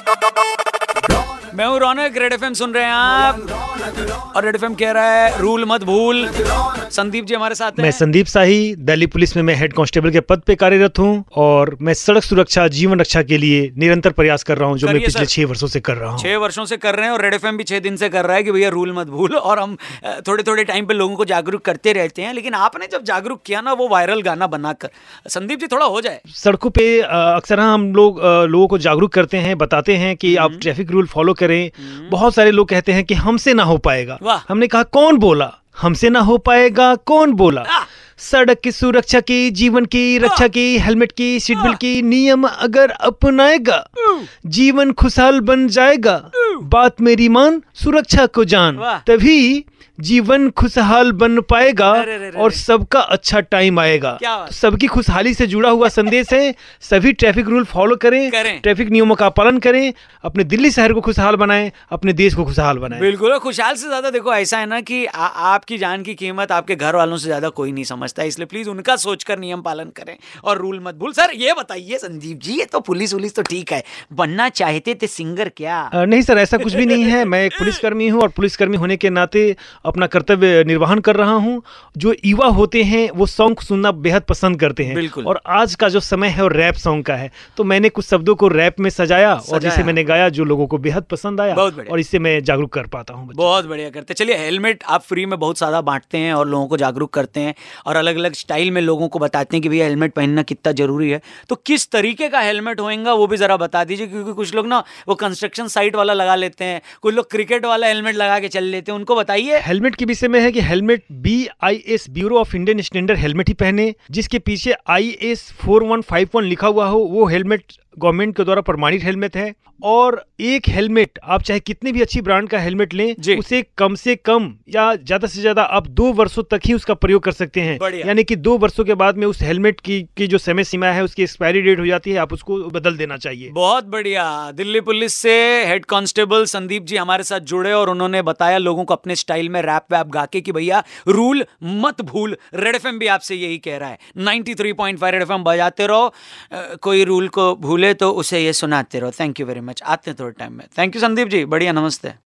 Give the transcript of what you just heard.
Thank you. मैं हूँ रौनक red FM सुन रहे हैं आप। और रेड एफएम कह रहा है रूल मत भूल। संदीप जी हमारे साथ मैं संदीप शाही दिल्ली पुलिस में मैं हेड कांस्टेबल के पद पे कार्यरत हूँ और मैं सड़क सुरक्षा जीवन रक्षा के लिए निरंतर प्रयास कर रहा हूँ जो मैं पिछले छह वर्षों से कर रहा हूँ। छह वर्षों से कर रहे हैं और रेड एफएम भी छह दिन से कर रहा है कि भैया रूल मत भूल। और हम थोड़े थोड़े टाइम पे लोगों को जागरूक करते रहते हैं लेकिन आपने जब जागरूक किया ना वो वायरल गाना बनाकर। संदीप जी थोड़ा हो जाए। सड़कों पे अ, अक्सर हम लोग लोगों को जागरूक करते हैं बताते हैं कि हम्म। आप ट्रैफ़िक रूल फॉलो करें बहुत सारे लोग कहते हैं कि हमसे ना हो पाएगा। हमने कहा कौन बोला? हमसे ना हो पाएगा कौन बोला? सड़क की सुरक्षा की जीवन की रक्षा की हेलमेट की सीट बेल्ट की नियम अगर अपनाएगा जीवन खुशहाल बन जाएगा बात मेरी मान सुरक्षा को जान। तभी जीवन खुशहाल बन पाएगा अरे रे रे और सबका अच्छा टाइम आएगा। तो सबकी खुशहाली से जुड़ा हुआ संदेश है। सभी ट्रैफ़िक रूल फॉलो करें करें। ट्रैफ़िक नियमों का पालन करें अपने दिल्ली शहर को खुशहाल बनाएँ अपने देश को खुशहाल बनाएँ। बिल्कुल खुशहाल से ज़्यादा देखो ऐसा है ना कि आ, आपकी जान की कीमत आपके घर वालों से ज़्यादा कोई नहीं समझता इसलिए प्लीज़ उनका सोचकर नियम पालन करें और रूल मत भूल। सर ये बताइए संजीव जी ये तो पुलिस उलिस तो ठीक है बनना चाहते थे सिंगर क्या? नहीं सर ऐसा कुछ भी नहीं है। मैं एक पुलिसकर्मी हूँ और पुलिसकर्मी होने के नाते अपना कर्तव्य निर्वहन कर रहा हूँ। जो युवा होते हैं वो सॉन्ग सुनना बेहद पसंद करते हैं। बिल्कुल। और आज का जो समय है वो रैप सॉन्ग का है। तो मैंने कुछ शब्दों को रैप में सजाया और सजाया। जिसे मैंने गाया जो लोगों को बेहद पसंद आया और इससे मैं जागरूक कर पाता हूँ बहुत बढ़िया करते चलिए हेलमेट आप फ्री में बहुत सारा बांटते हैं और लोगों को जागरूक करते हैं और अलग अलग स्टाइल में लोगों को बताते हैं कि भैया हेलमेट पहनना कितना ज़रूरी है। तो किस तरीके का हेलमेट होएगा वो भी जरा बता दीजिए क्योंकि कुछ लोग ना वो कंस्ट्रक्शन साइट वाला लगा लेते हैं कुछ लोग क्रिकेट वाला हेलमेट लगा के चल लेते हैं उनको बताइए। हेलमेट के विषय में है कि helmet B I S bureau of Indian standard helmet ही पहने, जिसके पीछे I S four one five one लिखा हुआ हो, वो हेलमेट गवर्नमेंट के द्वारा प्रमाणित हेलमेट है और एक हेलमेट आप चाहे कितनी भी अच्छी ब्रांड का हेलमेट लें उसे कम से कम या ज़्यादा से ज़्यादा आप दो वर्षों तक ही उसका प्रयोग कर सकते हैं। यानी कि दो वर्षों के बाद में उस हेलमेट की की जो समय सीमा है उसकी एक्सपायरी डेट हो जाती है आप उसको बदल देना चाहिए। बहुत बढ़िया। दिल्ली पुलिस से हेड कांस्टेबल संदीप जी हमारे साथ जुड़े और उन्होंने बताया लोगों को अपने स्टाइल में रैप वैप गा के भैया रूल मत भूल रेड एफएम भी आपसे यही कह रहा है। 93.5 रेड एफएम बजाते रहो। कोई रूल को भूले तो उसे ये सुनाते रहो। थैंक यू वेरी मच आते हैं थोड़े टाइम में। Thank you Sandeep ji. बढ़िया, नमस्ते।